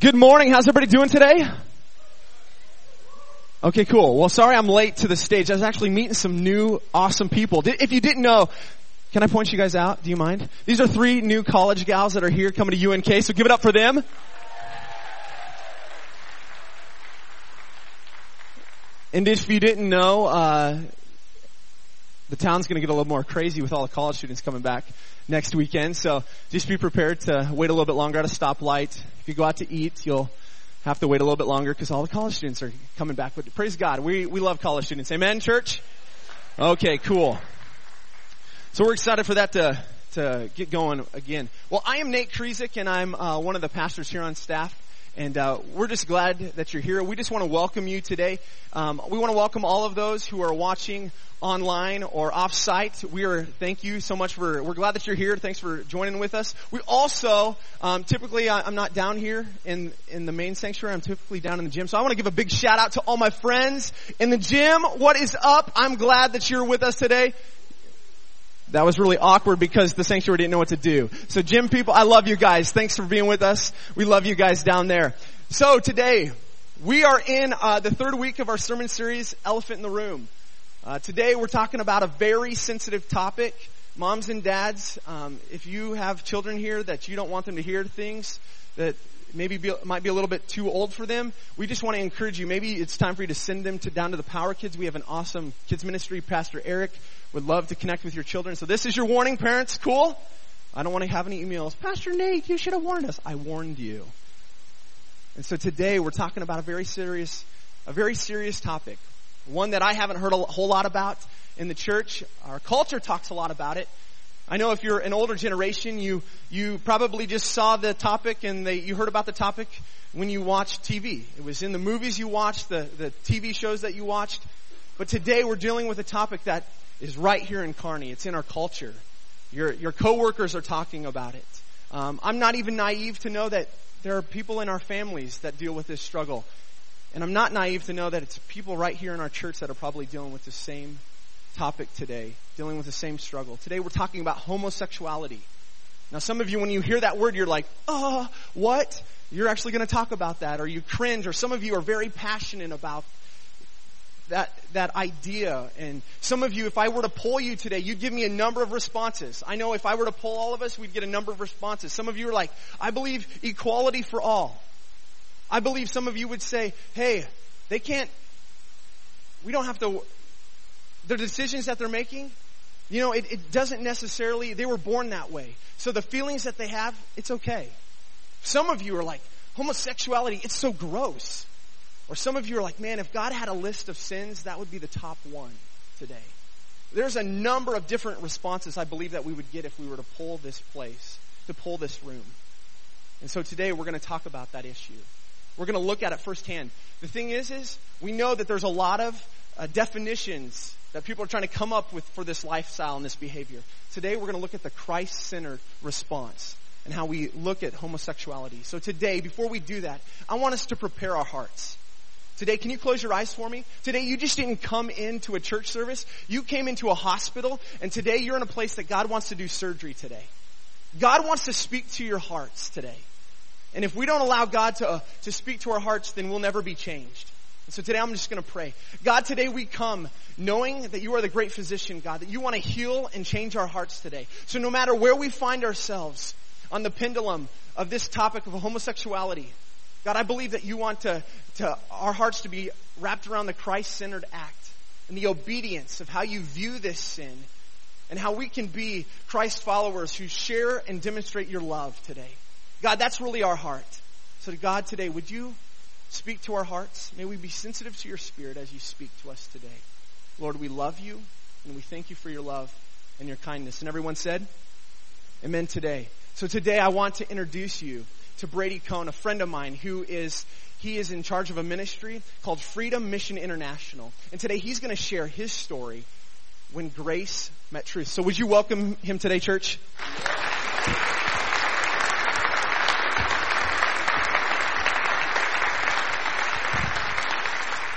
Good morning. How's everybody doing today? Okay, cool. Well, sorry I'm late to the stage. I was actually meeting some new awesome people. If you didn't know, can I point you guys out? Do you mind? These are three new college gals that are here coming to UNK, so give it up for them. And if you didn't know, uh, the town's going to get a little more crazy with all the college students coming back next weekend. So just be prepared to wait a little bit longer at a stoplight. If you go out to eat, you'll have to wait a little bit longer because all the college students are coming back. But praise God, we, we love college students. Amen, church? Okay, cool. So we're excited for that to, to get going again. Well, I am Nate Krizik and I'm uh, one of the pastors here on staff. And uh, we're just glad that you're here. We just want to welcome you today. Um, we want to welcome all of those who are watching online or off-site. We are thank you so much for. We're glad that you're here. Thanks for joining with us. We also um, typically I'm not down here in in the main sanctuary. I'm typically down in the gym. So I want to give a big shout out to all my friends in the gym. What is up? I'm glad that you're with us today. That was really awkward because the sanctuary didn't know what to do. So gym people, I love you guys. Thanks for being with us. We love you guys down there. So today, we are in uh, the third week of our sermon series, Elephant in the Room. Uh, today we're talking about a very sensitive topic. Moms and dads, um, if you have children here that you don't want them to hear things that maybe be, might be a little bit too old for them, we just want to encourage you. Maybe it's time for you to send them to down to the Power Kids. We have an awesome kids ministry. Pastor Eric would love to connect with your children. So this is your warning, parents. Cool? I don't want to have any emails. Pastor Nate, you should have warned us. I warned you. And so today we're talking about a very serious, a very serious topic. One that I haven't heard a whole lot about in the church. Our culture talks a lot about it. I know if you're an older generation, you, you probably just saw the topic and they, you heard about the topic when you watched TV. It was in the movies you watched, the, the TV shows that you watched. But today we're dealing with a topic that is right here in Kearney. It's in our culture. Your, your coworkers are talking about it. Um, I'm not even naive to know that there are people in our families that deal with this struggle. And I'm not naive to know that it's people right here in our church that are probably dealing with the same topic today, dealing with the same struggle. Today we're talking about homosexuality. Now some of you, when you hear that word, you're like, oh, what? You're actually going to talk about that, or you cringe, or some of you are very passionate about that, that idea. And some of you, if I were to poll you today, you'd give me a number of responses. I know if I were to poll all of us, we'd get a number of responses. Some of you are like, I believe equality for all. I believe some of you would say, hey, they can't, we don't have to, the decisions that they're making, you know, it, it doesn't necessarily, they were born that way. So the feelings that they have, it's okay. Some of you are like, homosexuality, it's so gross. Or some of you are like, man, if God had a list of sins, that would be the top one today. There's a number of different responses I believe that we would get if we were to pull this place, to pull this room. And so today we're going to talk about that issue. We're going to look at it firsthand. The thing is, is we know that there's a lot of uh, definitions that people are trying to come up with for this lifestyle and this behavior. Today we're going to look at the Christ-centered response and how we look at homosexuality. So today, before we do that, I want us to prepare our hearts. Today, can you close your eyes for me? Today, you just didn't come into a church service. You came into a hospital, and today you're in a place that God wants to do surgery today. God wants to speak to your hearts today. And if we don't allow God to, uh, to speak to our hearts, then we'll never be changed. And so today I'm just going to pray. God, today we come knowing that you are the great physician, God, that you want to heal and change our hearts today. So no matter where we find ourselves on the pendulum of this topic of homosexuality, God, I believe that you want to, to our hearts to be wrapped around the Christ-centered act and the obedience of how you view this sin and how we can be Christ followers who share and demonstrate your love today. God, that's really our heart. So God, today, would you speak to our hearts? May we be sensitive to your spirit as you speak to us today. Lord, we love you and we thank you for your love and your kindness. And everyone said, Amen today. So today I want to introduce you to Brady Cohn, a friend of mine who is he is in charge of a ministry called Freedom Mission International. And today he's going to share his story when grace met truth. So would you welcome him today, church?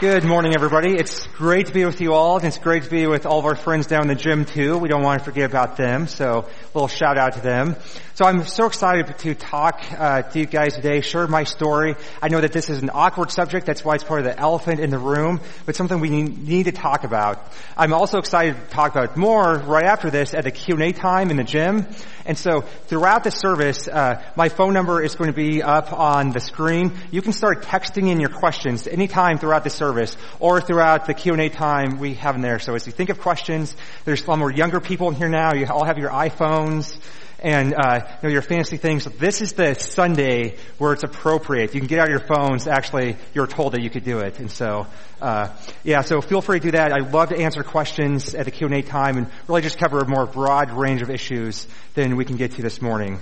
Good morning, everybody. It's great to be with you all, and it's great to be with all of our friends down in the gym too. We don't want to forget about them, so a little shout out to them. So I'm so excited to talk uh, to you guys today, share my story. I know that this is an awkward subject, that's why it's part of the elephant in the room, but something we need to talk about. I'm also excited to talk about more right after this at the Q&A time in the gym. And so throughout the service, uh, my phone number is going to be up on the screen. You can start texting in your questions anytime throughout the service or throughout the Q&A time we have in there. So as you think of questions, there's a lot more younger people in here now. You all have your iPhones and uh, you know your fancy things. This is the Sunday where it's appropriate. You can get out of your phones. Actually, you're told that you could do it, and so uh, yeah. So feel free to do that. I love to answer questions at the Q and A time, and really just cover a more broad range of issues than we can get to this morning.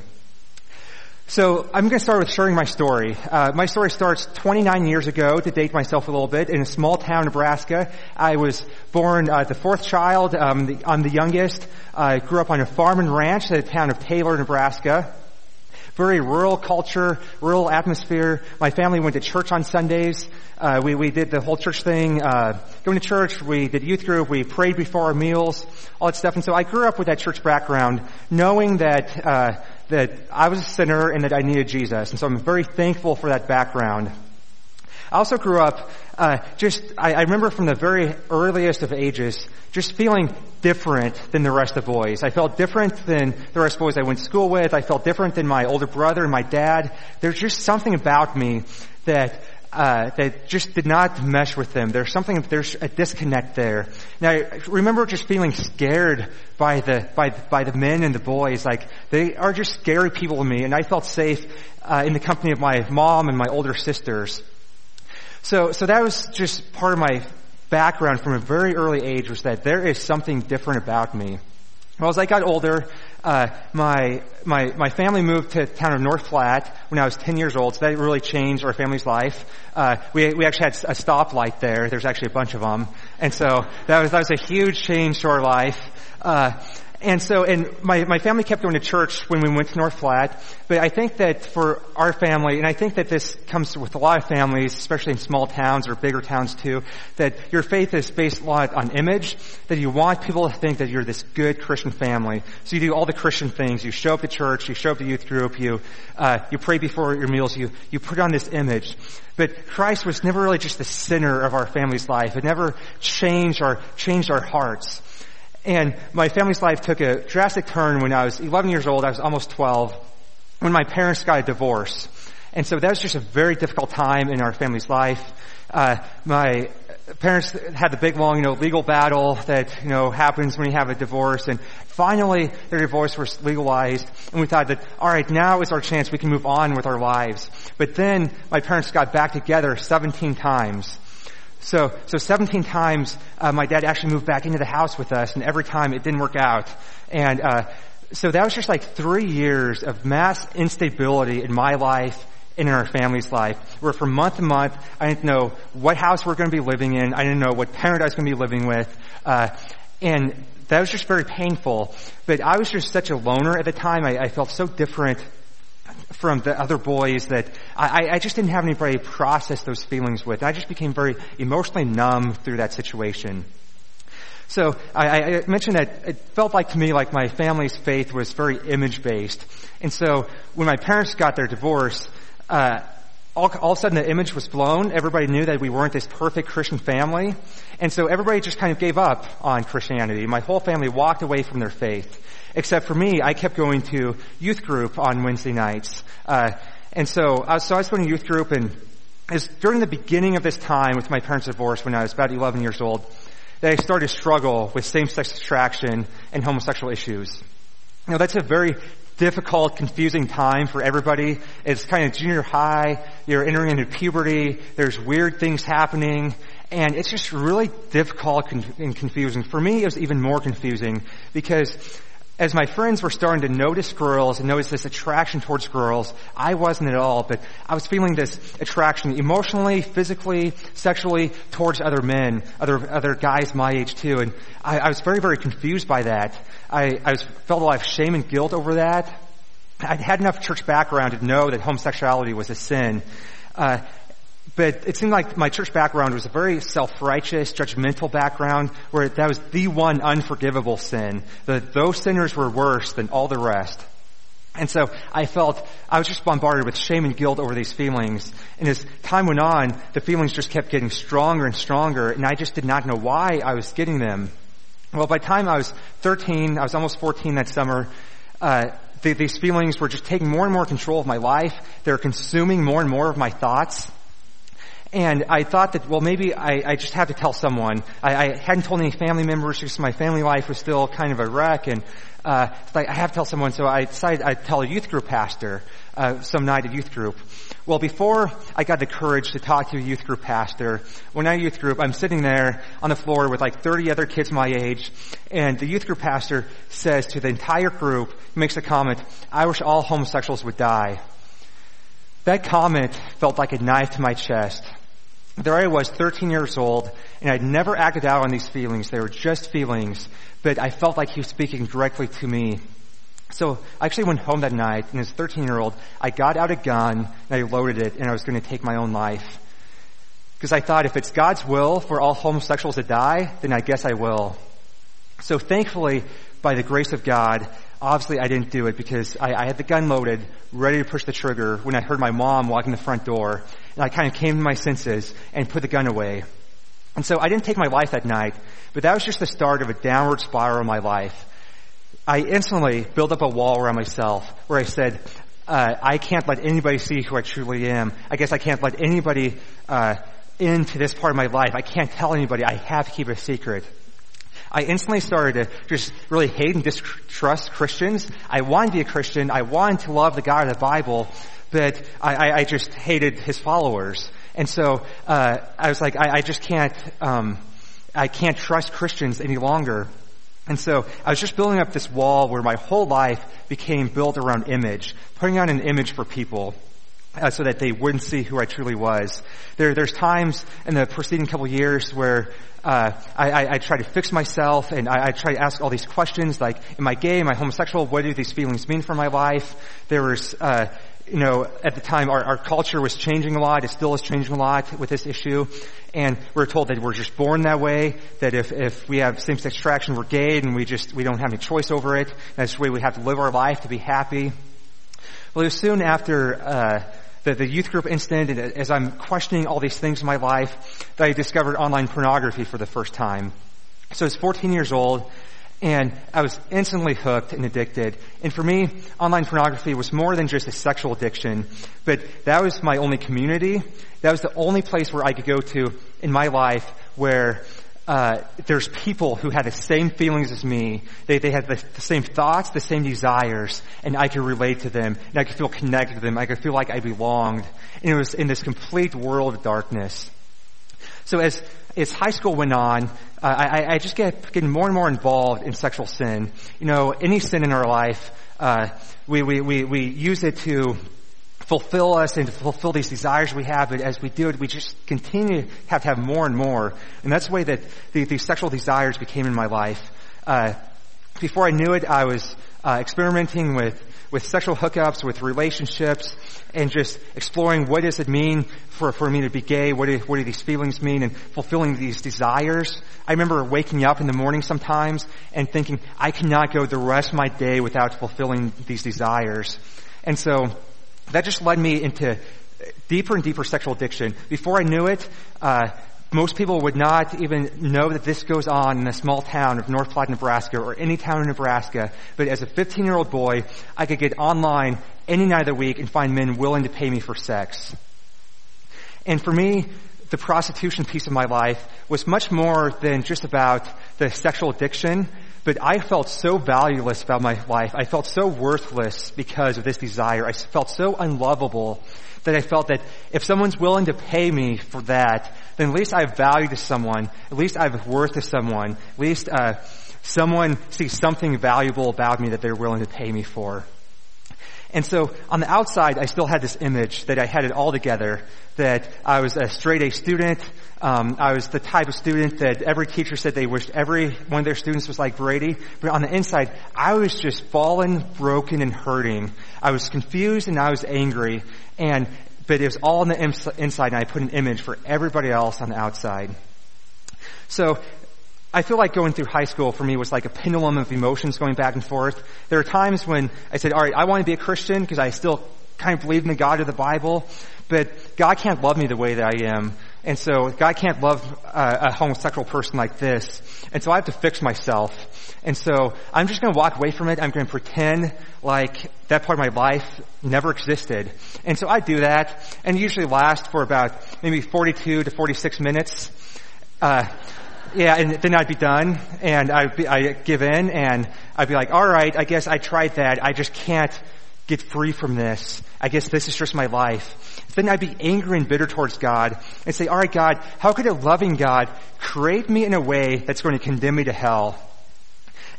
So I'm going to start with sharing my story. Uh, my story starts 29 years ago, to date myself a little bit, in a small town, Nebraska. I was born uh, the fourth child. Um, the, I'm the youngest. I grew up on a farm and ranch in the town of Taylor, Nebraska. Very rural culture, rural atmosphere. My family went to church on Sundays. Uh, we we did the whole church thing, uh, going to church. We did youth group. We prayed before our meals, all that stuff. And so I grew up with that church background, knowing that uh, that I was a sinner and that I needed Jesus. And so I'm very thankful for that background. I also grew up, uh, just, I, I, remember from the very earliest of ages, just feeling different than the rest of boys. I felt different than the rest of boys I went to school with. I felt different than my older brother and my dad. There's just something about me that uh, that just did not mesh with them. There's something, there's a disconnect there. Now, I remember just feeling scared by the, by, by the men and the boys. Like, they are just scary people to me, and I felt safe, uh, in the company of my mom and my older sisters. So, so that was just part of my background from a very early age was that there is something different about me. Well, as I got older, uh, my my my family moved to the town of North Platte when I was 10 years old, so that really changed our family's life. Uh, we we actually had a stoplight there. There's actually a bunch of them, and so that was that was a huge change to our life. Uh, and so, and my, my family kept going to church when we went to North Platte, but I think that for our family, and I think that this comes with a lot of families, especially in small towns or bigger towns too, that your faith is based a lot on image, that you want people to think that you're this good Christian family. So you do all the Christian things. You show up to church, you show up to youth group, you, uh, you pray before your meals, you, you put on this image. But Christ was never really just the center of our family's life. It never changed our, changed our hearts. And my family's life took a drastic turn when I was 11 years old. I was almost 12 when my parents got a divorce. And so that was just a very difficult time in our family's life. Uh, my parents had the big long, you know, legal battle that, you know, happens when you have a divorce. And finally, their divorce was legalized. And we thought that, alright, now is our chance. We can move on with our lives. But then my parents got back together 17 times. So, so 17 times uh, my dad actually moved back into the house with us, and every time it didn't work out. And uh, so that was just like three years of mass instability in my life and in our family's life, where from month to month I didn't know what house we're going to be living in. I didn't know what parent I was going to be living with, uh, and that was just very painful. But I was just such a loner at the time. I, I felt so different from the other boys that I, I just didn't have anybody to process those feelings with. I just became very emotionally numb through that situation. So I, I, mentioned that it felt like to me like my family's faith was very image based, and so when my parents got their divorce, uh, all, all of a sudden the image was blown. Everybody knew that we weren't this perfect Christian family, and so everybody just kind of gave up on Christianity. My whole family walked away from their faith. Except for me, I kept going to youth group on Wednesday nights. Uh, and so was, so I was going to youth group and it during the beginning of this time with my parents' divorce when I was about 11 years old that I started to struggle with same-sex attraction and homosexual issues. Know, that's a very difficult, confusing time for everybody. It's kind of junior high. You're entering into puberty. There's weird things happening. And it's just really difficult and confusing. For me, it was even more confusing because as my friends were starting to notice girls and notice this attraction towards girls, I wasn't at all, but I was feeling this attraction emotionally, physically, sexually towards other men, other, other guys my age too. And I, I was very, very confused by that. I, I was, felt a lot of shame and guilt over that. I'd had enough church background to know that homosexuality was a sin. Uh, but it seemed like my church background was a very self-righteous, judgmental background where that was the one unforgivable sin. That those sinners were worse than all the rest. And so I felt, I was just bombarded with shame and guilt over these feelings. And as time went on, the feelings just kept getting stronger and stronger, and I just did not know why I was getting them. Well, by the time I was 13, I was almost 14 that summer, uh, the, these feelings were just taking more and more control of my life. They were consuming more and more of my thoughts. And I thought that, well, maybe I, I just have to tell someone. I, I, hadn't told any family members because my family life was still kind of a wreck, and uh, I have to tell someone. So I decided I'd tell a youth group pastor uh, some night at youth group. Well, before I got the courage to talk to a youth group pastor, when I youth group, I'm sitting there on the floor with like 30 other kids my age, and the youth group pastor says to the entire group, makes a comment, "I wish all homosexuals would die." That comment felt like a knife to my chest there I was, 13 years old, and I'd never acted out on these feelings. They were just feelings, but I felt like he was speaking directly to me. So I actually went home that night, and as a 13 year old, I got out a gun, and I loaded it, and I was going to take my own life. Because I thought if it's God's will for all homosexuals to die, then I guess I will. So thankfully, by the grace of God, obviously I didn't do it because I, I, had the gun loaded, ready to push the trigger when I heard my mom walking the front door. And I kind of came to my senses and put the gun away. And so I didn't take my life that night, but that was just the start of a downward spiral in my life. I instantly built up a wall around myself where I said, uh, I can't let anybody see who I truly am. I guess I can't let anybody uh, into this part of my life. I can't tell anybody. I have to keep it a secret. I instantly started to just really hate and distrust Christians. I wanted to be a Christian. I wanted to love the God of the Bible, but I, I, just hated his followers. And so uh, I was like, I, I just can't, um, I can't trust Christians any longer. And so I was just building up this wall where my whole life became built around image, putting on an image for people. Uh, so that they wouldn't see who I truly was. There, there's times in the preceding couple years where uh, I, I, I, try to fix myself and I, I, try to ask all these questions like, am I gay? Am I homosexual? What do these feelings mean for my life? There was, uh, you know, at the time our, our culture was changing a lot. It still is changing a lot with this issue. And we're told that we're just born that way, that if, if we have same-sex attraction, we're gay and we just, we don't have any choice over it. That's the way we have to live our life to be happy. Well, it was soon after, uh, the, the youth group incident, and as I'm questioning all these things in my life, that I discovered online pornography for the first time. So I was 14 years old, and I was instantly hooked and addicted. And for me, online pornography was more than just a sexual addiction, but that was my only community. That was the only place where I could go to in my life where uh, there's people who had the same feelings as me. They, they had the, the, same thoughts, the same desires, and I could relate to them, and I could feel connected to them. I could feel like I belonged. And it was in this complete world of darkness. So as, as high school went on, uh, I, I just get getting more and more involved in sexual sin. You know, any sin in our life, uh, we, we, we, we use it to fulfill us and to fulfill these desires we have, but as we do it, we just continue to have to have more and more. And that's the way that the, these sexual desires became in my life. Uh, before I knew it, I was uh, experimenting with with sexual hookups, with relationships, and just exploring what does it mean for, for me to be gay, what do, what do these feelings mean, and fulfilling these desires. I remember waking up in the morning sometimes and thinking, I cannot go the rest of my day without fulfilling these desires. And so that just led me into deeper and deeper sexual addiction. Before I knew it, uh, most people would not even know that this goes on in a small town of North Platte, Nebraska, or any town in Nebraska. But as a 15 year old boy, I could get online any night of the week and find men willing to pay me for sex. And for me, the prostitution piece of my life was much more than just about the sexual addiction. But I felt so valueless about my life. I felt so worthless because of this desire. I felt so unlovable that I felt that if someone's willing to pay me for that, then at least I have value to someone. At least I have worth to someone. At least uh, someone sees something valuable about me that they're willing to pay me for. And so on the outside, I still had this image that I had it all together, that I was a straight A student. Um, I was the type of student that every teacher said they wished every one of their students was like Brady. But on the inside, I was just fallen, broken, and hurting. I was confused and I was angry. And, but it was all on the ins- inside and I put an image for everybody else on the outside. So I feel like going through high school for me was like a pendulum of emotions going back and forth. There are times when I said, all right, I want to be a Christian because I still kind of believe in the God of the Bible, but God can't love me the way that I am. And so God can't love uh, a homosexual person like this. And so I have to fix myself. And so I'm just going to walk away from it. I'm going to pretend like that part of my life never existed. And so I do that and usually last for about maybe 42 to 46 minutes. Uh, yeah, and then I'd be done, and I'd be, I give in, and I'd be like, all right, I guess I tried that. I just can't get free from this. I guess this is just my life. Then I'd be angry and bitter towards God and say, all right, God, how could a loving God create me in a way that's going to condemn me to hell?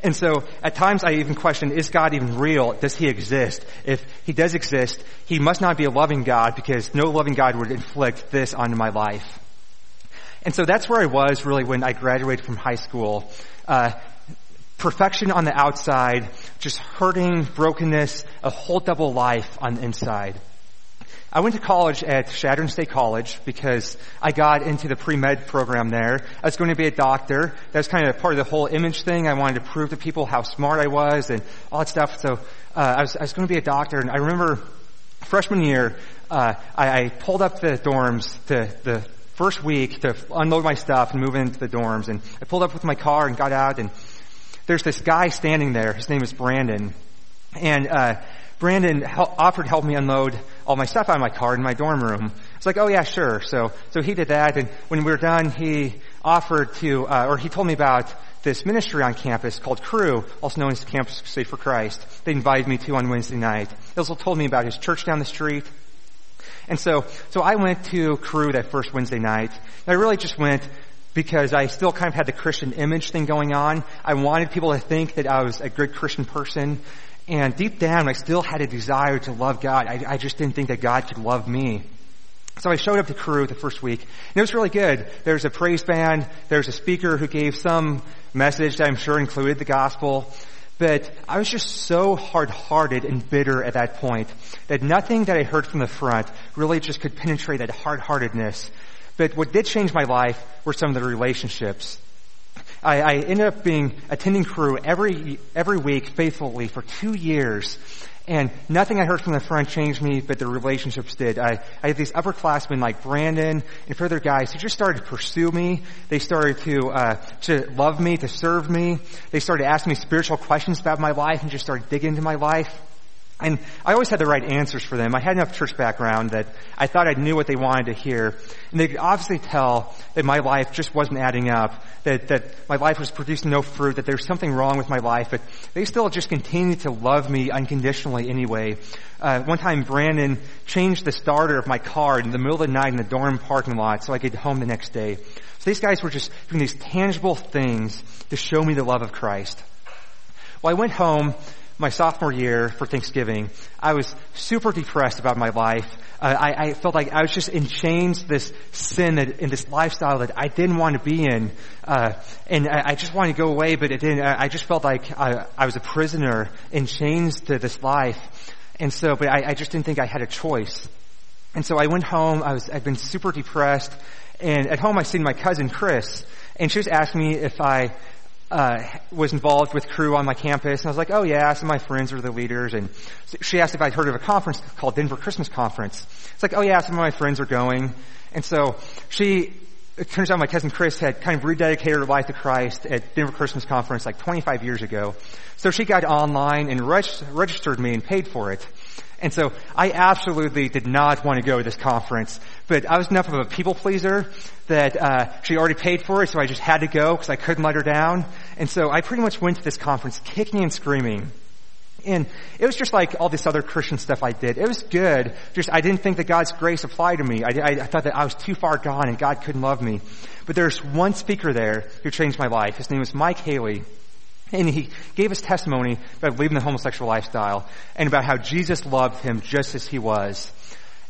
And so at times I even question, is God even real? Does he exist? If he does exist, he must not be a loving God because no loving God would inflict this onto my life. And so that's where I was really when I graduated from high school. Uh, perfection on the outside, just hurting, brokenness, a whole double life on the inside. I went to college at Chadron State College because I got into the pre-med program there. I was going to be a doctor. That was kind of part of the whole image thing. I wanted to prove to people how smart I was and all that stuff. So uh, I, was, I was going to be a doctor, and I remember freshman year, uh, I, I pulled up the dorms to the first week to unload my stuff and move into the dorms. And I pulled up with my car and got out and there's this guy standing there. His name is Brandon. And, uh, Brandon help, offered to help me unload all my stuff out of my car in my dorm room. It's like, oh yeah, sure. So, so he did that. And when we were done, he offered to, uh, or he told me about this ministry on campus called Cru, also known as Campus Crusade for Christ. They invited me to on Wednesday night. He also told me about his church down the street. And so, so I went to Cru that first Wednesday night. I really just went because I still kind of had the Christian image thing going on. I wanted people to think that I was a good Christian person. And deep down, I still had a desire to love God. I, I just didn't think that God could love me. So I showed up to Cru the first week, and it was really good. There was a praise band, there was a speaker who gave some message that I'm sure included the gospel, but I was just so hard-hearted and bitter at that point that nothing that I heard from the front really just could penetrate that hard-heartedness. But what did change my life were some of the relationships. I, I ended up being attending Cru every every week faithfully for two years, and nothing I heard from the front changed me, but the relationships did. I, I had these upperclassmen like Brandon and further guys who just started to pursue me. They started to, uh, to love me, to serve me. They started asking me spiritual questions about my life and just started digging into my life. And I always had the right answers for them. I had enough church background that I thought I knew what they wanted to hear. And they could obviously tell that my life just wasn't adding up, that, that my life was producing no fruit, that there's something wrong with my life, but they still just continued to love me unconditionally anyway. Uh, one time Brandon changed the starter of my car in the middle of the night in the dorm parking lot so I could get home the next day. So these guys were just doing these tangible things to show me the love of Christ. Well, I went home my sophomore year for Thanksgiving, I was super depressed about my life. Uh, I, I, felt like I was just in chains, this sin in this lifestyle that I didn't want to be in, uh, and I, I, just wanted to go away, but it didn't. I, just felt like I, I, was a prisoner in chains to this life, and so, but I, just didn't think I had a choice. And so I went home. I was, I'd been super depressed, and at home I seen my cousin Chris, and she was asking me if I uh, was involved with Cru on my campus, and I was like, oh yeah, some of my friends are the leaders, and she asked if I'd heard of a conference called Denver Christmas Conference. It's like, oh yeah, some of my friends are going, and so she, it turns out my cousin Chris had kind of rededicated her life to Christ at Denver Christmas Conference like 25 years ago. So she got online and reg- registered me and paid for it. And so I absolutely did not want to go to this conference, but I was enough of a people pleaser that uh, she already paid for it, so I just had to go because I couldn't let her down. And so I pretty much went to this conference kicking and screaming. And it was just like all this other Christian stuff I did. It was good. Just I didn't think that God's grace applied to me. I, I, I thought that I was too far gone and God couldn't love me. But there's one speaker there who changed my life. His name was Mike Haley. And he gave his testimony about leaving the homosexual lifestyle and about how Jesus loved him just as he was.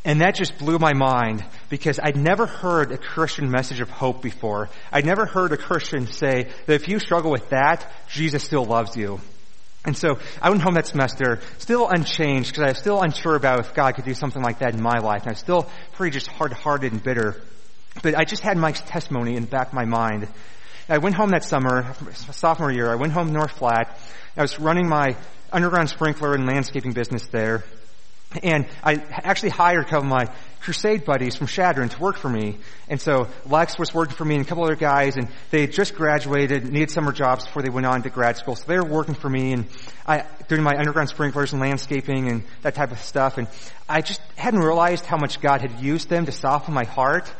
And that just blew my mind because I'd never heard a Christian message of hope before. I'd never heard a Christian say that if you struggle with that, Jesus still loves you. And so I went home that semester, still unchanged because I was still unsure about if God could do something like that in my life. And I was still pretty just hard-hearted and bitter. But I just had Mike's testimony in the back of my mind. I went home that summer, sophomore year, I went home to North Platte. I was running my underground sprinkler and landscaping business there. And I actually hired a couple of my crusade buddies from Chadron to work for me. And so Lex was working for me and a couple other guys and they had just graduated, needed summer jobs before they went on to grad school. So they were working for me and I, doing my underground sprinklers and landscaping and that type of stuff. And I just hadn't realized how much God had used them to soften my heart.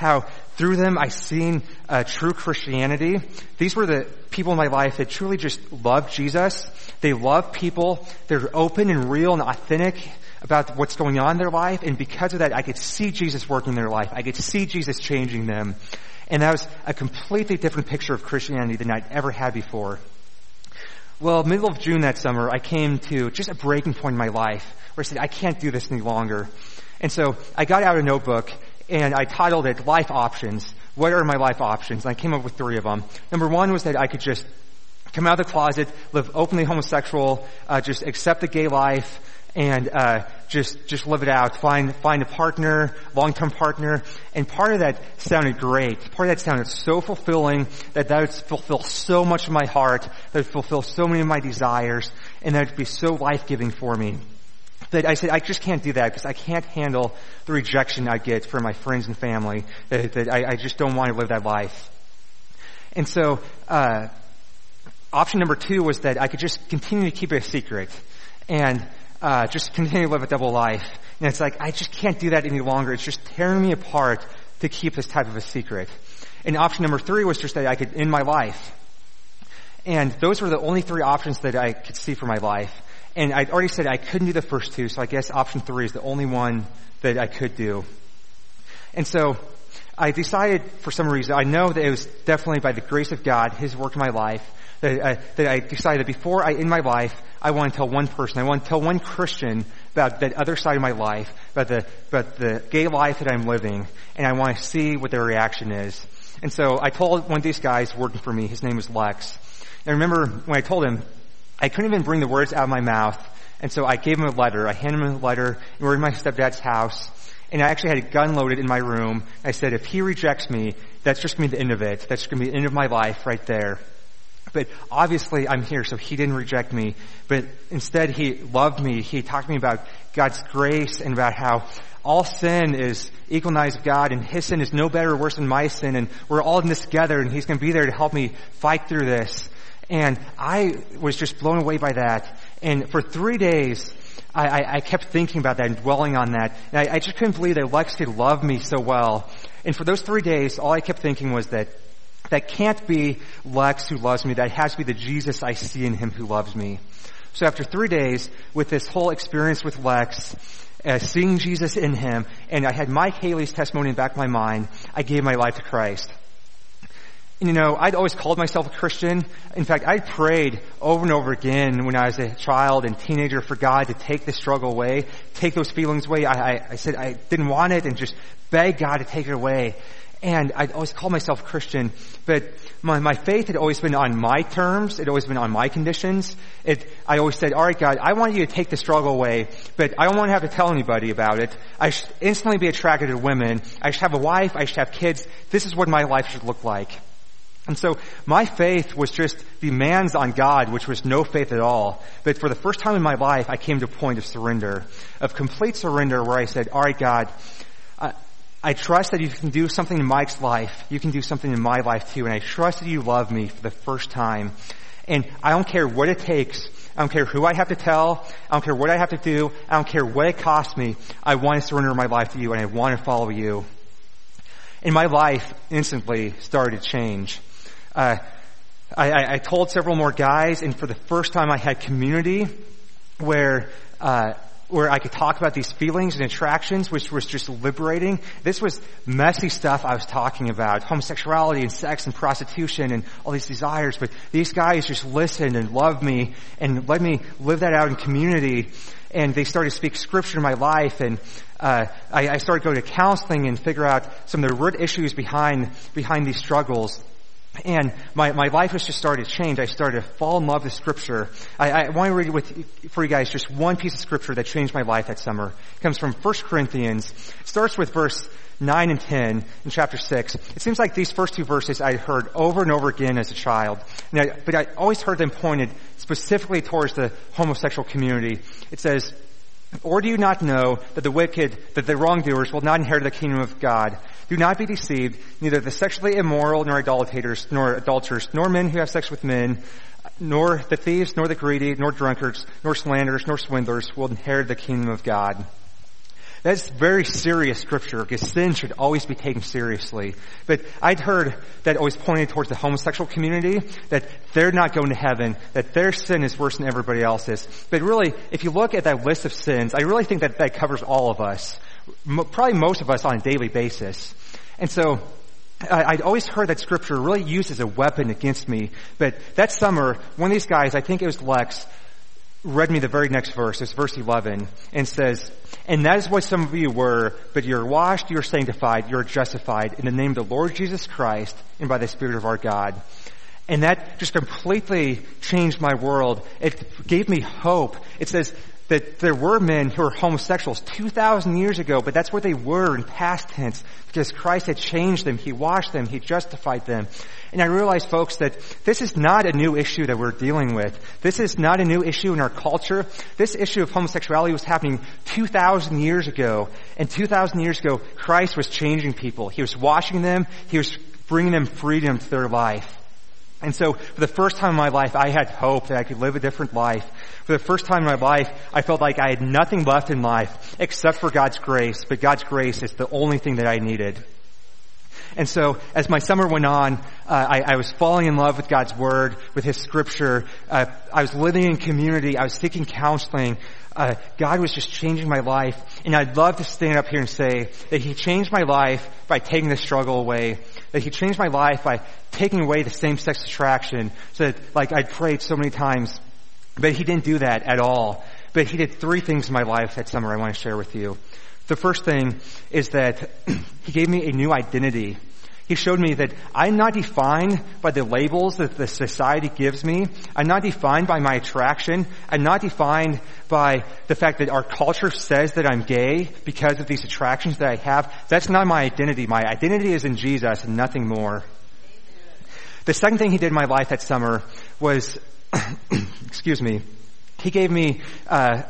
How through them I seen uh, true Christianity. These were the people in my life that truly just loved Jesus. They love people. They're open and real and authentic about what's going on in their life, and because of that, I could see Jesus working in their life. I could see Jesus changing them. And that was a completely different picture of Christianity than I'd ever had before. Well, middle of June that summer, I came to just a breaking point in my life where I said, I can't do this any longer. And so I got out a notebook and I titled it Life Options. What are my life options? And I came up with three of them. Number one was that I could just come out of the closet, live openly homosexual, uh, just accept the gay life, and uh, just just live it out. Find find a partner, long term partner, and part of that sounded great. Part of that sounded so fulfilling that that would fulfill so much of my heart, that would fulfill so many of my desires, and that would be so life giving for me. That I said I just can't do that because I can't handle the rejection I get from my friends and family. That, that I, I, just don't want to live that life. And so. Uh, option number two was that I could just continue to keep it a secret. And uh, just continue to live a double life. And it's like, I just can't do that any longer. It's just tearing me apart to keep this type of a secret. And option number three was just that I could end my life. And those were the only three options that I could see for my life. And I'd already said I couldn't do the first two, so I guess option three is the only one that I could do. And so I decided for some reason, I know that it was definitely by the grace of God, His work in my life, that I, that I decided that before I end my life, I want to tell one person, I want to tell one Christian about that other side of my life, about the, about the gay life that I'm living, and I want to see what their reaction is. And so I told one of these guys working for me, his name was Lex. And I remember when I told him, I couldn't even bring the words out of my mouth, and so I gave him a letter. I handed him a letter, and we were in my stepdad's house, and I actually had a gun loaded in my room. I said, if he rejects me, that's just going to be the end of it. That's going to be the end of my life right there. But obviously I'm here, so he didn't reject me. But instead he loved me. He talked to me about God's grace and about how all sin is equalized of God and his sin is no better or worse than my sin and we're all in this together and he's going to be there to help me fight through this. And I was just blown away by that. And for three days, I, I, I kept thinking about that and dwelling on that. And I, I just couldn't believe that Lex could love me so well. And for those three days, all I kept thinking was that that can't be Lex who loves me. That has to be the Jesus I see in him who loves me. So after three days with this whole experience with Lex, uh, seeing Jesus in him, and I had Mike Haley's testimony in the back of my mind, I gave my life to Christ. You know, I'd always called myself a Christian. In fact, I prayed over and over again when I was a child and teenager for God to take the struggle away, take those feelings away. I, I, I said I didn't want it and just begged God to take it away. And I'd always call myself Christian, but my, my faith had always been on my terms. It had always been on my conditions. It, I always said, all right, God, I want you to take the struggle away, but I don't want to have to tell anybody about it. I should instantly be attracted to women. I should have a wife. I should have kids. This is what my life should look like. And so my faith was just demands on God, which was no faith at all. But for the first time in my life, I came to a point of surrender, of complete surrender where I said, all right, God, I trust that you can do something in Mike's life. You can do something in my life too. And I trust that you love me for the first time. And I don't care what it takes. I don't care who I have to tell. I don't care what I have to do. I don't care what it costs me. I want to surrender my life to you and I want to follow you. And my life instantly started to change. Uh, I, I, told several more guys, and for the first time, I had community where uh, where I could talk about these feelings and attractions, which was just liberating. This was messy stuff I was talking about, homosexuality and sex and prostitution and all these desires, but these guys just listened and loved me and let me live that out in community. And they started to speak scripture in my life and uh, I, I started going to counseling and figure out some of the root issues behind behind these struggles. And my, my life has just started to change. I started to fall in love with scripture. I, I want to read with, for you guys just one piece of scripture that changed my life that summer. It comes from 1 Corinthians. It starts with verse 9 and 10 in chapter 6. It seems like these first two verses I heard over and over again as a child. I, but I always heard them pointed specifically towards the homosexual community. It says, or do you not know that the wicked, that the wrongdoers will not inherit the kingdom of God? Do not be deceived. Neither the sexually immoral, nor idolaters, nor adulterers, nor men who have sex with men, nor the thieves, nor the greedy, nor drunkards, nor slanderers, nor swindlers will inherit the kingdom of God. That's very serious scripture because sin should always be taken seriously. But I'd heard that always pointed towards the homosexual community, that they're not going to heaven, that their sin is worse than everybody else's. But really, if you look at that list of sins, I really think that that covers all of us. Probably most of us on a daily basis. And so, I'd always heard that scripture really used as a weapon against me. But that summer, one of these guys, I think it was Lex, read me the very next verse. It's verse 11 and says, And that is what some of you were, but you're washed, you're sanctified, you're justified in the name of the Lord Jesus Christ and by the Spirit of our God. And that just completely changed my world. It gave me hope. It says, that there were men who were homosexuals 2,000 years ago, but that's where they were in past tense because Christ had changed them. He washed them. He justified them. And I realize, folks, that this is not a new issue that we're dealing with. This is not a new issue in our culture. This issue of homosexuality was happening 2,000 years ago. And 2,000 years ago, Christ was changing people. He was washing them. He was bringing them freedom to their life. And so for the first time in my life, I had hope that I could live a different life. For the first time in my life, I felt like I had nothing left in life except for God's grace, but God's grace is the only thing that I needed. And so, as my summer went on, uh, I, I, was falling in love with God's Word, with His Scripture. Uh, I was living in community. I was seeking counseling. Uh, God was just changing my life. And I'd love to stand up here and say that He changed my life by taking the struggle away. That He changed my life by taking away the same-sex attraction. So that, like I'd prayed so many times. But He didn't do that at all. But He did three things in my life that summer I want to share with you. The first thing is that he gave me a new identity. He showed me that I'm not defined by the labels that the society gives me. I'm not defined by my attraction. I'm not defined by the fact that our culture says that I'm gay because of these attractions that I have. That's not my identity. My identity is in Jesus and nothing more. The second thing he did in my life that summer was, excuse me, he gave me uh,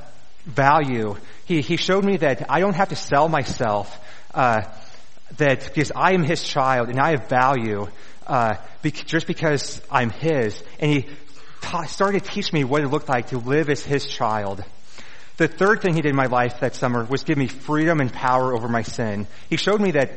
value he, he showed me that I don't have to sell myself, uh, that because I am his child and I have value, uh, just because I'm his. And he ta- started to teach me what it looked like to live as his child. The third thing he did in my life that summer was give me freedom and power over my sin. He showed me that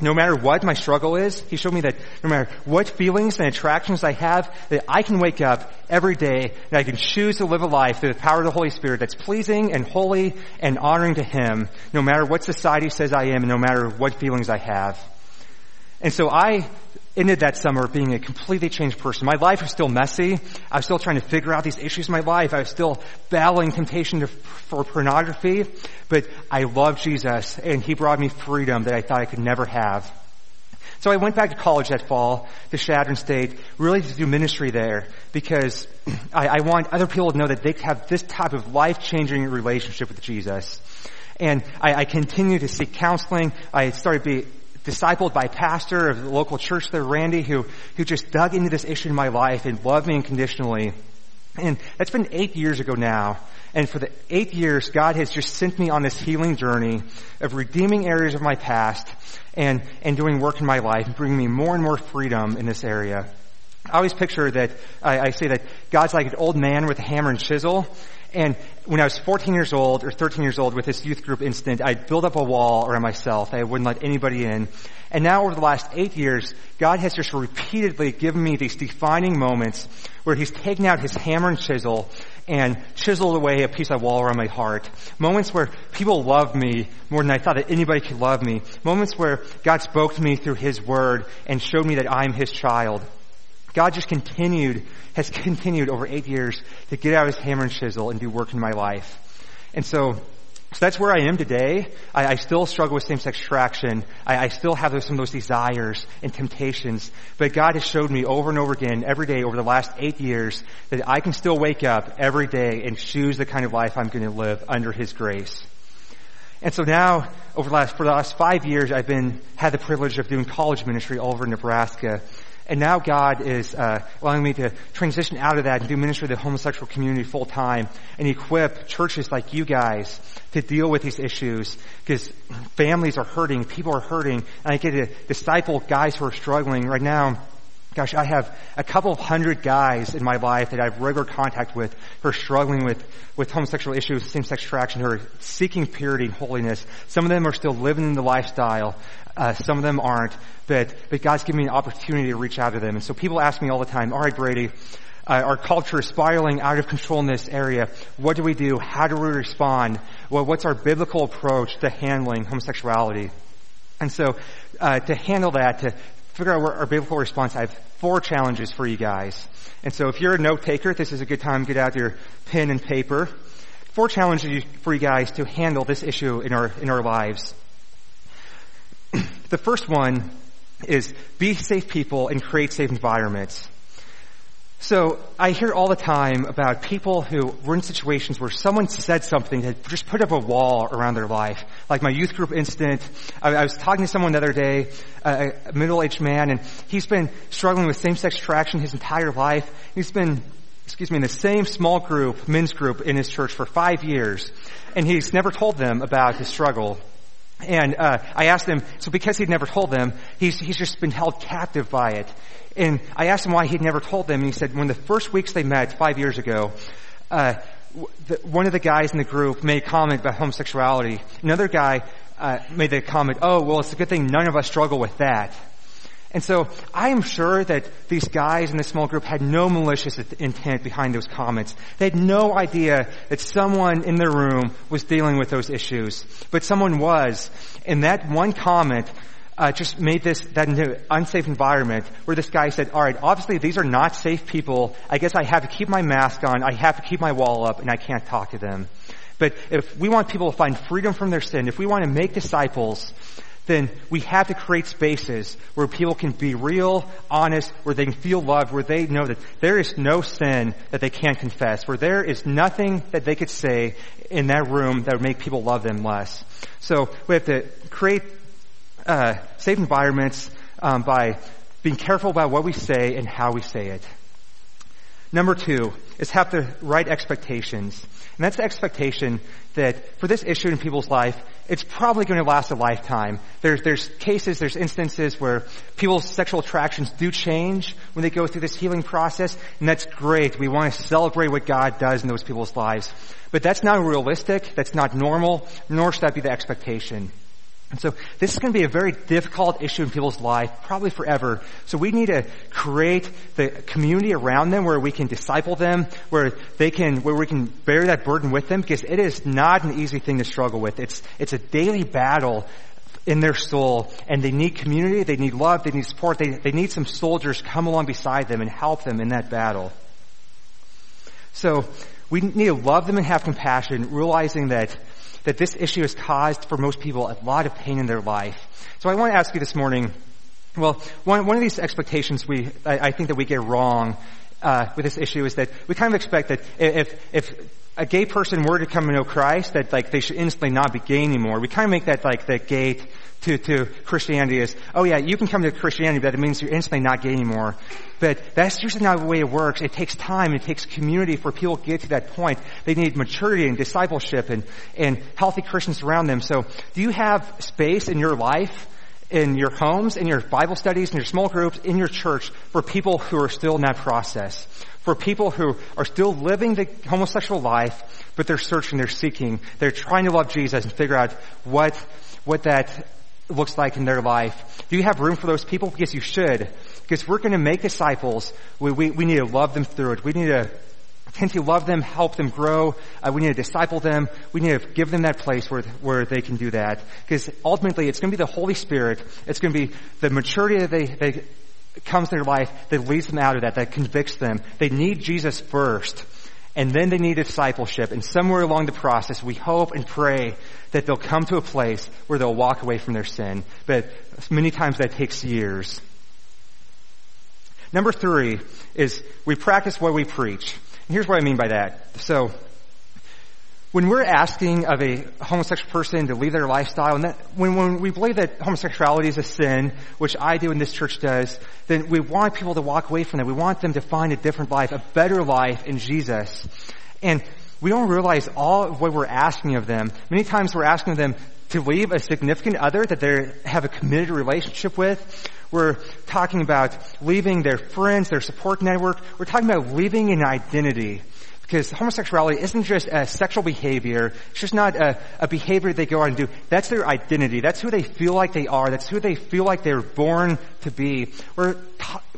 no matter what my struggle is, he showed me that no matter what feelings and attractions I have, that I can wake up every day and I can choose to live a life through the power of the Holy Spirit that's pleasing and holy and honoring to Him, no matter what society says I am and no matter what feelings I have. And so I ended that summer being a completely changed person. My life was still messy. I was still trying to figure out these issues in my life. I was still battling temptation to, for pornography, but I loved Jesus and he brought me freedom that I thought I could never have. So I went back to college that fall to Chadron State, really to do ministry there because I, I want other people to know that they have this type of life-changing relationship with Jesus. And I, I continue to seek counseling. I started be, discipled by a pastor of the local church there, Randy, who, who just dug into this issue in my life and loved me unconditionally. And that's been eight years ago now. And for the eight years, God has just sent me on this healing journey of redeeming areas of my past and, and doing work in my life and bringing me more and more freedom in this area. I always picture that, I, I say that God's like an old man with a hammer and chisel and when I was 14 years old or 13 years old with this youth group incident, I built up a wall around myself. I wouldn't let anybody in. And now over the last eight years, God has just repeatedly given me these defining moments where He's taken out His hammer and chisel and chiseled away a piece of wall around my heart. Moments where people loved me more than I thought that anybody could love me. Moments where God spoke to me through His Word and showed me that I'm His child. God just continued, has continued over eight years to get out his hammer and chisel and do work in my life. And so, So that's where I am today. I, I still struggle with same-sex attraction. I, I still have those, some of those desires and temptations. But God has showed me over and over again, every day over the last eight years, that I can still wake up every day and choose the kind of life I'm going to live under His grace. And so now, over the last, for the last five years, I've been, had the privilege of doing college ministry all over Nebraska. And now God is uh, allowing me to transition out of that and do ministry to the homosexual community full time and equip churches like you guys to deal with these issues because families are hurting, people are hurting, and I get to disciple guys who are struggling right now. Gosh, I have a couple of hundred guys in my life that I have regular contact with who are struggling with, with homosexual issues, same-sex attraction, who are seeking purity and holiness. Some of them are still living in the lifestyle. Uh, some of them aren't. But, but God's given me an opportunity to reach out to them. And so people ask me all the time, all right, Brady, uh, our culture is spiraling out of control in this area. What do we do? How do we respond? Well, what's our biblical approach to handling homosexuality? And so, uh, to handle that, to figure out our biblical response, I have four challenges for you guys. And so if you're a note taker, this is a good time to get out your pen and paper. Four challenges for you guys to handle this issue in our, in our lives. the first one is be safe people and create safe environments. So I hear all the time about people who were in situations where someone said something that just put up a wall around their life. Like my youth group incident, I, I was talking to someone the other day, a, a middle-aged man, and he's been struggling with same-sex attraction his entire life. He's been, excuse me, in the same small group, men's group in his church for five years, and he's never told them about his struggle. And uh, I asked him, so because he'd never told them, he's he's just been held captive by it. And I asked him why he'd never told them, and he said when the first weeks they met five years ago, uh, the, one of the guys in the group made a comment about homosexuality. Another guy uh, made the comment, "Oh, well, it's a good thing none of us struggle with that." And so I am sure that these guys in this small group had no malicious intent behind those comments. They had no idea that someone in their room was dealing with those issues. But someone was. And that one comment uh, just made this that unsafe environment where this guy said, all right, obviously these are not safe people. I guess I have to keep my mask on. I have to keep my wall up and I can't talk to them. But if we want people to find freedom from their sin, if we want to make disciples, then we have to create spaces where people can be real, honest, where they can feel loved, where they know that there is no sin that they can't confess, where there is nothing that they could say in that room that would make people love them less. So we have to create uh, safe environments um, by being careful about what we say and how we say it. Number two is have the right expectations. And that's the expectation that for this issue in people's life, it's probably going to last a lifetime. There's, there's cases, there's instances where people's sexual attractions do change when they go through this healing process, and that's great. We want to celebrate what God does in those people's lives. But that's not realistic, that's not normal, nor should that be the expectation. And so this is going to be a very difficult issue in people's life, probably forever. So we need to create the community around them where we can disciple them, where they can, where we can bear that burden with them, because it is not an easy thing to struggle with. It's, it's a daily battle in their soul, and they need community, they need love, they need support, they, they need some soldiers come along beside them and help them in that battle. So we need to love them and have compassion, realizing that that this issue has caused for most people a lot of pain in their life. So I want to ask you this morning, well, one, one of these expectations we, I, I think that we get wrong uh, with this issue is that we kind of expect that if, if a gay person were to come to know Christ, that like they should instantly not be gay anymore. We kind of make that like the gate to, to Christianity is, oh yeah, you can come to Christianity, but it means you're instantly not gay anymore. But that's usually not the way it works. It takes time, it takes community for people to get to that point. They need maturity and discipleship and, and healthy Christians around them. So do you have space in your life, in your homes, in your Bible studies, in your small groups, in your church for people who are still in that process? For people who are still living the homosexual life, but they're searching, they're seeking, they're trying to love Jesus and figure out what, what that looks like in their life. Do you have room for those people? Because you should. Because we're going to make disciples. We, we, we need to love them through it. We need to tend to love them, help them grow. Uh, we need to disciple them. We need to give them that place where, where they can do that. Because ultimately it's going to be the Holy Spirit. It's going to be the maturity that they, they comes to their life that leads them out of that, that convicts them. They need Jesus first. And then they need discipleship. And somewhere along the process, we hope and pray that they'll come to a place where they'll walk away from their sin. But many times that takes years. Number three is we practice what we preach. And here's what I mean by that. So, when we're asking of a homosexual person to leave their lifestyle, and that, when, when we believe that homosexuality is a sin, which I do and this church does, then we want people to walk away from that. We want them to find a different life, a better life in Jesus. And we don't realize all of what we're asking of them. Many times we're asking them to leave a significant other that they have a committed relationship with. We're talking about leaving their friends, their support network. We're talking about leaving an identity. Because homosexuality isn't just a sexual behavior. It's just not a, a behavior they go out and do. That's their identity. That's who they feel like they are. That's who they feel like they're born to be. We're,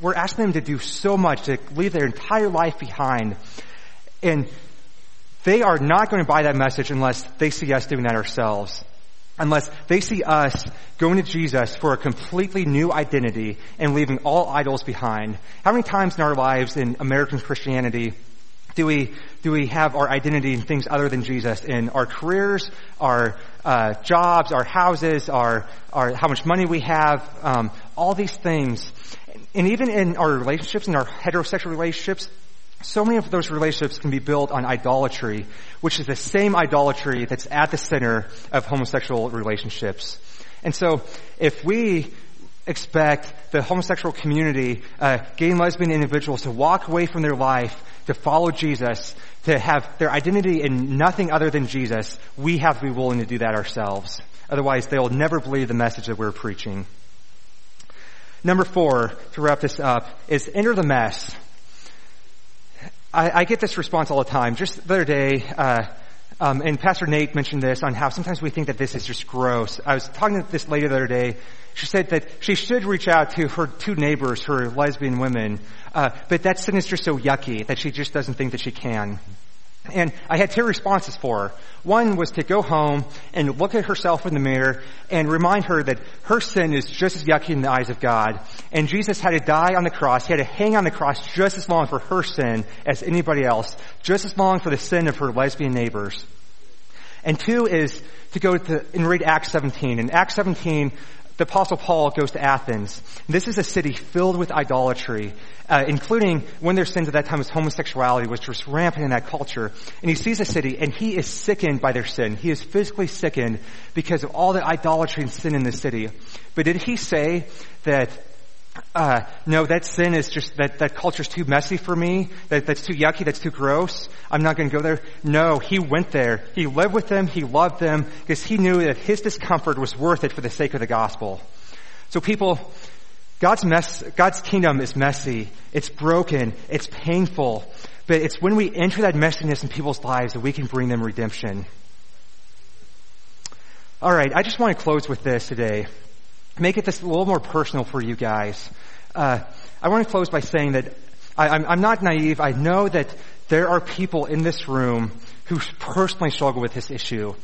we're asking them to do so much, to leave their entire life behind. And they are not going to buy that message unless they see us doing that ourselves. Unless they see us going to Jesus for a completely new identity and leaving all idols behind. How many times in our lives in American Christianity do we do we have our identity in things other than Jesus in our careers, our uh, jobs, our houses, our our how much money we have, um, all these things, and even in our relationships, in our heterosexual relationships, so many of those relationships can be built on idolatry, which is the same idolatry that's at the center of homosexual relationships. And so, if we expect the homosexual community, uh, gay and lesbian individuals to walk away from their life, to follow Jesus, to have their identity in nothing other than Jesus, we have to be willing to do that ourselves. Otherwise, they'll never believe the message that we're preaching. Number four, to wrap this up, is enter the mess. I, I get this response all the time. Just the other day, uh, um, and Pastor Nate mentioned this on how sometimes we think that this is just gross. I was talking to this lady the other day. She said that she should reach out to her two neighbors, her lesbian women, uh, but that sin is just so yucky that she just doesn't think that she can. And I had two responses for her. One was to go home and look at herself in the mirror and remind her that her sin is just as yucky in the eyes of God. And Jesus had to die on the cross. He had to hang on the cross just as long for her sin as anybody else. Just as long for the sin of her lesbian neighbors. And two is to go to, and read Acts 17. In Acts 17, the apostle Paul goes to Athens. This is a city filled with idolatry, uh, including one of their sins at that time was homosexuality, which was rampant in that culture. And he sees a city and he is sickened by their sin. He is physically sickened because of all the idolatry and sin in the city. But did he say that uh, no, that sin is just that that culture's too messy for me. That that's too yucky. That's too gross. I'm not going to go there. No, he went there. He lived with them. He loved them because he knew that his discomfort was worth it for the sake of the gospel. So people, God's mess, God's kingdom is messy. It's broken. It's painful. But it's when we enter that messiness in people's lives that we can bring them redemption. All right, I just want to close with this today make it this a little more personal for you guys. Uh, I want to close by saying that I, am I'm not naive. I know that there are people in this room who personally struggle with this issue.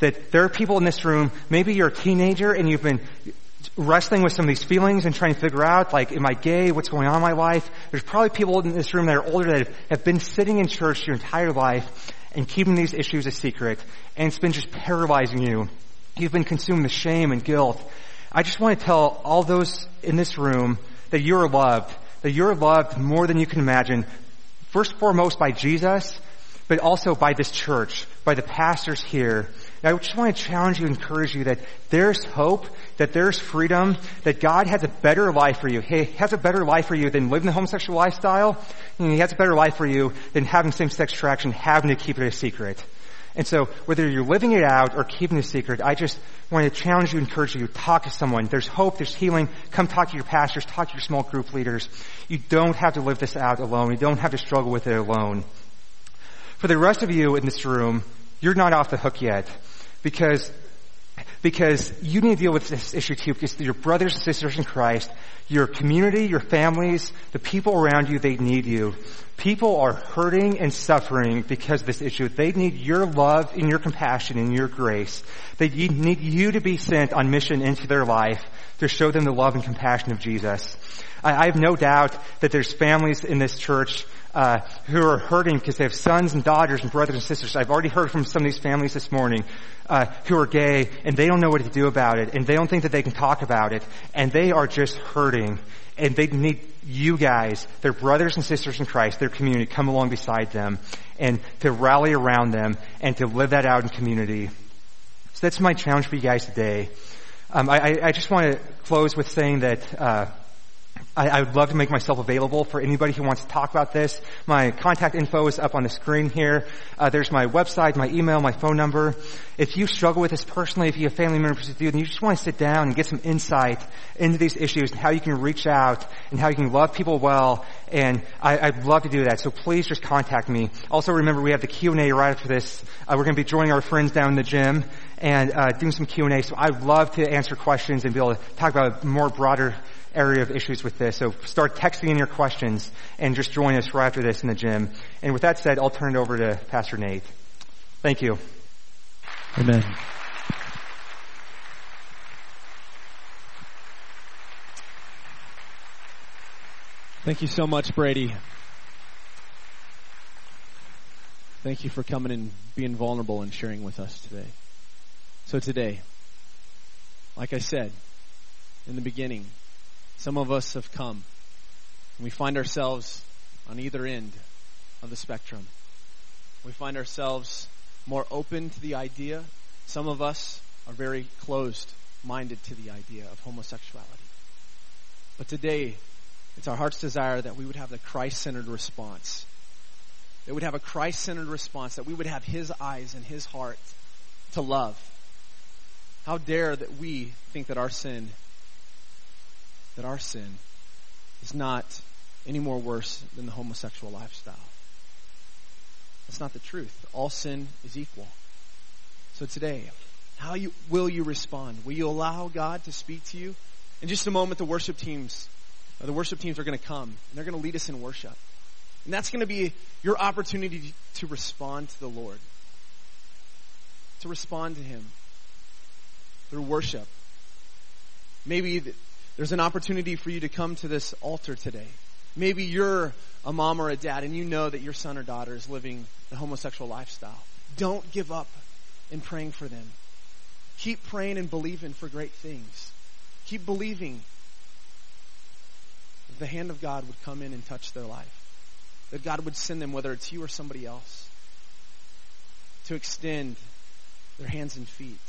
That there are people in this room, maybe you're a teenager and you've been wrestling with some of these feelings and trying to figure out, like, am I gay? What's going on in my life? There's probably people in this room that are older that have been sitting in church your entire life and keeping these issues a secret, and it's been just paralyzing you. You've been consumed with shame and guilt, I just want to tell all those in this room that you're loved, that you're loved more than you can imagine, first and foremost by Jesus, but also by this church, by the pastors here. And I just want to challenge you, encourage you that there's hope, that there's freedom, that God has a better life for you. He has a better life for you than living the homosexual lifestyle. And he has a better life for you than having same-sex attraction, having to keep it a secret. And so whether you're living it out or keeping it secret, I just want to challenge you, encourage you, talk to someone. There's hope, there's healing. Come talk to your pastors, talk to your small group leaders. You don't have to live this out alone. You don't have to struggle with it alone. For the rest of you in this room, you're not off the hook yet because because you need to deal with this issue too because your brothers and sisters in Christ, your community, your families, the people around you, they need you. People are hurting and suffering because of this issue. They need your love and your compassion and your grace. They need you to be sent on mission into their life to show them the love and compassion of Jesus. I, I have no doubt that there's families in this church uh, who are hurting because they have sons and daughters and brothers and sisters. I've already heard from some of these families this morning uh, who are gay and they don't know what to do about it and they don't think that they can talk about it and they are just hurting and they need you guys, their brothers and sisters in Christ, their community, come along beside them and to rally around them and to live that out in community. So that's my challenge for you guys today. Um, I, I, just want to close with saying that uh, I, I, would love to make myself available for anybody who wants to talk about this. My contact info is up on the screen here. Uh, there's my website, my email, my phone number. If you struggle with this personally, if you have family members who do, and you just want to sit down and get some insight into these issues and how you can reach out and how you can love people well, and I, would love to do that. So please just contact me. Also remember we have the Q&A right after this. Uh, we're going to be joining our friends down in the gym and uh, doing some Q&A. So I'd love to answer questions and be able to talk about more broader area of issues with this. So start texting in your questions and just join us right after this in the gym. And with that said, I'll turn it over to Pastor Nate. Thank you. Amen. Thank you so much, Brady. Thank you for coming and being vulnerable and sharing with us today. So today, like I said in the beginning, some of us have come and we find ourselves on either end of the spectrum. We find ourselves more open to the idea. Some of us are very closed minded to the idea of homosexuality. But today, it's our heart's desire that we would have the Christ centered response. That we would have a Christ centered response, that we would have His eyes and His heart to love. How dare that we think that our sin that our sin is not any more worse than the homosexual lifestyle. That's not the truth. All sin is equal. So today, how you, will you respond? Will you allow God to speak to you? In just a moment, the worship teams, uh, the worship teams are going to come and they're going to lead us in worship. And that's going to be your opportunity to respond to the Lord. To respond to Him through worship. Maybe there's an opportunity for you to come to this altar today. Maybe you're a mom or a dad and you know that your son or daughter is living the homosexual lifestyle. Don't give up in praying for them. Keep praying and believing for great things. Keep believing that the hand of God would come in and touch their life. That God would send them, whether it's you or somebody else, to extend their hands and feet,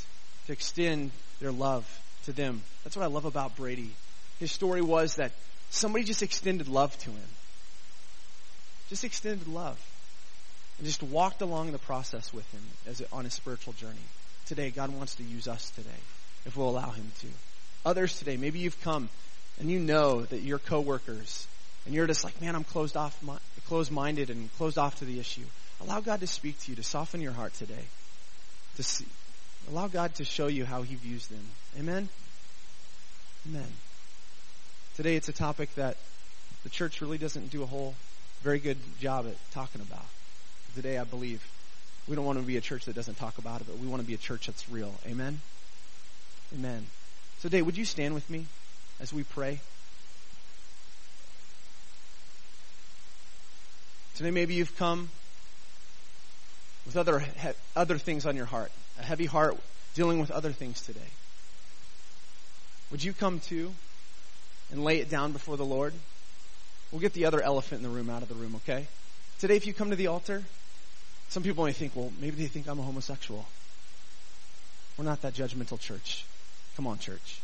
to extend their love to them. That's what I love about Brady. His story was that somebody just extended love to him. Just extended love. And just walked along the process with him as on his spiritual journey. Today, God wants to use us today, if we'll allow him to. Others today, maybe you've come and you know that your coworkers, and you're just like, man, I'm closed off, closed minded and closed off to the issue. Allow God to speak to you, to soften your heart today, to see, Allow God to show you how He views them. Amen? Amen. Today it's a topic that the church really doesn't do a whole very good job at talking about. Today I believe we don't want to be a church that doesn't talk about it, but we want to be a church that's real. Amen? Amen. So Dave, would you stand with me as we pray? Today maybe you've come with other, other things on your heart a heavy heart dealing with other things today, would you come to and lay it down before the Lord? We'll get the other elephant in the room out of the room, okay? Today, if you come to the altar, some people may think, well, maybe they think I'm a homosexual. We're not that judgmental church. Come on, church.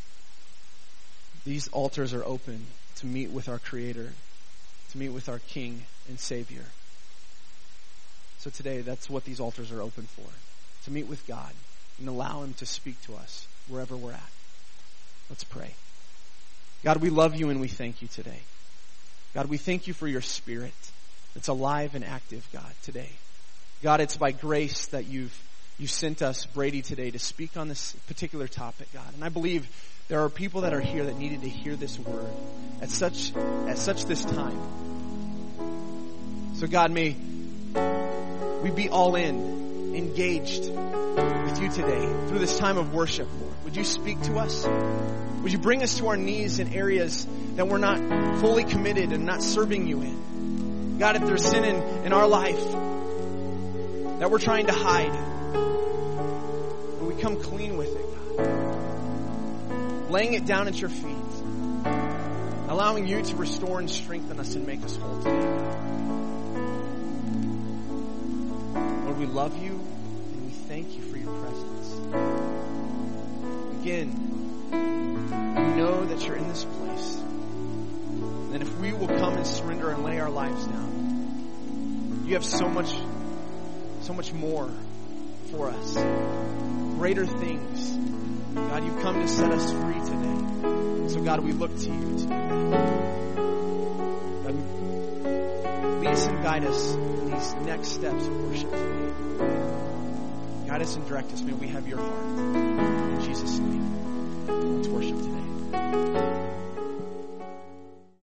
These altars are open to meet with our Creator, to meet with our King and Savior. So today, that's what these altars are open for to meet with God and allow Him to speak to us wherever we're at. Let's pray. God, we love you and we thank you today. God, we thank you for your spirit that's alive and active, God, today. God, it's by grace that you've, you sent us, Brady, today to speak on this particular topic, God. And I believe there are people that are here that needed to hear this word at such, at such this time. So God, may we be all in engaged with you today through this time of worship, Lord. Would you speak to us? Would you bring us to our knees in areas that we're not fully committed and not serving you in? God, if there's sin in, in our life that we're trying to hide, but we come clean with it, God. Laying it down at your feet. Allowing you to restore and strengthen us and make us whole today, we love you and we thank you for your presence. Again, we know that you're in this place. And if we will come and surrender and lay our lives down, you have so much, so much more for us. Greater things. God, you've come to set us free today. So God, we look to you to do that. God, lead us and guide us in these next steps of worship today. Guide us and direct us. May we have your heart. In Jesus' name, let's worship today.